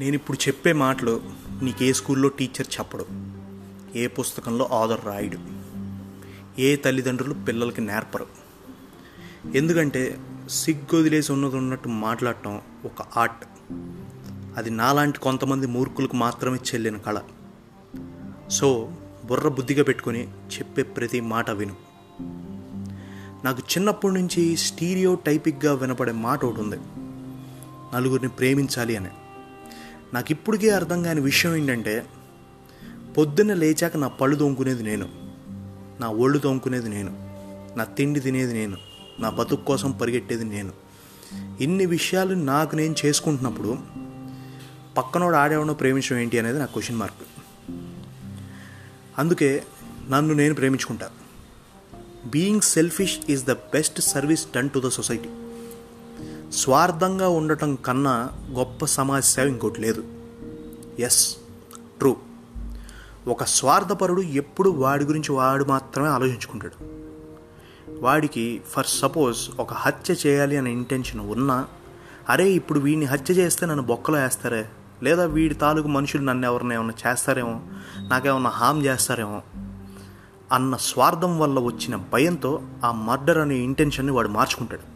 నేను ఇప్పుడు చెప్పే మాటలు నీకు ఏ స్కూల్లో టీచర్ చెప్పడు. ఏ పుస్తకంలో ఆధర్ రాయడు ఏ తల్లిదండ్రులు పిల్లలకి నేర్పరు. ఎందుకంటే సిగ్గు వదిలేసి ఉన్నది ఉన్నట్టు మాట్లాడటం ఒక ఆర్ట్. అది నాలాంటి కొంతమంది మూర్ఖులకు మాత్రమే చెల్లిన కళ. సో బుర్ర బుద్ధిగా పెట్టుకొని చెప్పే ప్రతి మాట విను. నాకు చిన్నప్పటి నుంచి స్టీరియో టైపిక్గా వినపడే మాట ఒకటి ఉంది. నలుగురిని ప్రేమించాలి అని. నాకు ఇప్పటికే అర్థం కాని విషయం ఏంటంటే పొద్దున్న లేచాక నా పళ్ళు తోముకునేది నేను. నా ఒళ్ళు తోముకునేది నేను. నా తిండి తినేది నేను. నా బతుకు కోసం పరిగెట్టేది నేను. ఇన్ని విషయాలు నాకు నేను చేసుకుంటున్నప్పుడు పక్కనోడు ఆడేవాడో ప్రేమించడం ఏంటి అనేది నా క్వశ్చన్ మార్క్ అందుకే నన్ను నేను ప్రేమించుకుంటా. Being selfish is the best service done to the society స్వార్థంగా ఉండటం కన్నా గొప్ప సమాజ సేవ ఇంకోటి లేదు. ఎస్ ట్రూ ఒక స్వార్థపరుడు ఎప్పుడు వాడి గురించి వాడు మాత్రమే ఆలోచించుకుంటాడు. వాడికి ఫర్ సపోజ్ ఒక హత్య చేయాలి అనే ఇంటెన్షన్ ఉన్నా అరే ఇప్పుడు వీడిని హత్య చేస్తే నన్ను బొక్కలో వేస్తారే? లేదా వీడి తాలూకు మనుషులు నన్ను ఎవరిని ఏమైనా చేస్తారేమో? నాకేమన్నా హామ్ చేస్తారేమో? అన్న స్వార్థం వల్ల వచ్చిన భయంతో ఆ మర్డర్ అనే ఇంటెన్షన్ని వాడు మార్చుకుంటాడు.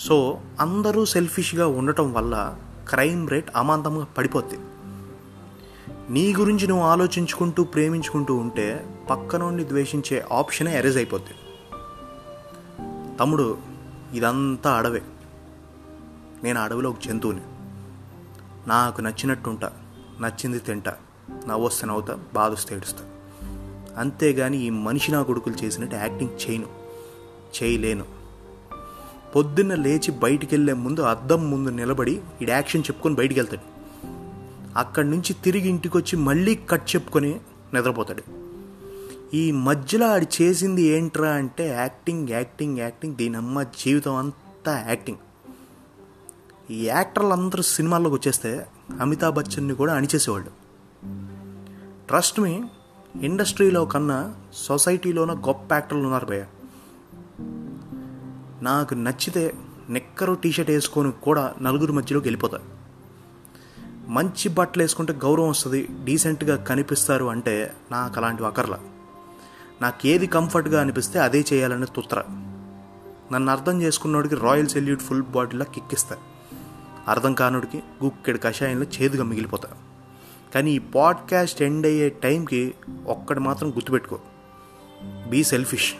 సో అందరూ సెల్ఫిష్గా ఉండటం వల్ల క్రైమ్ రేట్ అమాంతంగా పడిపోద్ది. నీ గురించి నువ్వు ఆలోచించుకుంటూ ప్రేమించుకుంటూ ఉంటే పక్కనోడిని ద్వేషించే ఆప్షనే ఎరేజ్ అయిపోద్ది. తమ్ముడు ఇదంతా అడవే. నేను అడవిలో ఒక జంతువుని. నాకు నచ్చినట్టుంటా. నచ్చింది తింటా. నవ్వొస్తే నవ్వుతా బాధొస్తే ఏడుస్తా. అంతేగాని ఈ మనిషి నా కొడుకులు చేసినట్టు యాక్టింగ్ చేయను. చేయలేను. పొద్దున్న లేచి బయటికి వెళ్ళే ముందు అద్దం ముందు నిలబడి ఈ యాక్షన్ చెప్పుకొని బయటికి వెళ్తాడు అక్కడి నుంచి తిరిగి ఇంటికి వచ్చి మళ్ళీ కట్ చెప్పుకొని నిద్రపోతాడు. ఈ మధ్యలో ఆడి చేసింది ఏంట్రా అంటే యాక్టింగ్ యాక్టింగ్ యాక్టింగ్ దీని అమ్మ జీవితం అంతా యాక్టింగ్. ఈ యాక్టర్లు అందరూ సినిమాల్లోకి వచ్చేస్తే అమితాబ్ బచ్చన్ని కూడా అణిచేసేవాళ్ళు. ట్రస్ట్ మీ ఇండస్ట్రీలో కన్నా సొసైటీలోన గొప్ప యాక్టర్లు ఉన్నారు భయ్యా. నాకు నచ్చితే నిక్కరు టీషర్ట్ వేసుకొని కూడా నలుగురు మధ్యలోకి వెళ్ళిపోతా. మంచి బట్టలు వేసుకుంటే గౌరవం వస్తుంది డీసెంట్గా కనిపిస్తారు అంటే నాకు అలాంటివి అక్కర్లా. నాకు ఏది కంఫర్ట్గా అనిపిస్తే అదే చేయాలని తుత్ర నన్ను అర్థం చేసుకున్నోడికి రాయల్ సెల్యూట్ ఫుల్ బాడీలా కిక్కిస్తా. అర్థం కానుడికి గుక్కెడు కషాయంలో చేదుగా మిగిలిపోతా. కానీ ఈ పాడ్కాస్ట్ ఎండ్ అయ్యే టైంకి ఒక్కటి మాత్రం గుర్తుపెట్టుకో. Be selfish.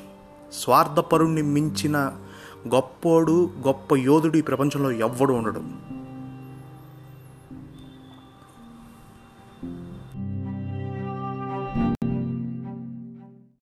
స్వార్థపరుణ్ణి మించిన గొప్పోడు గొప్ప యోధుడు ఈ ప్రపంచంలో ఎవ్వడు ఉండడు.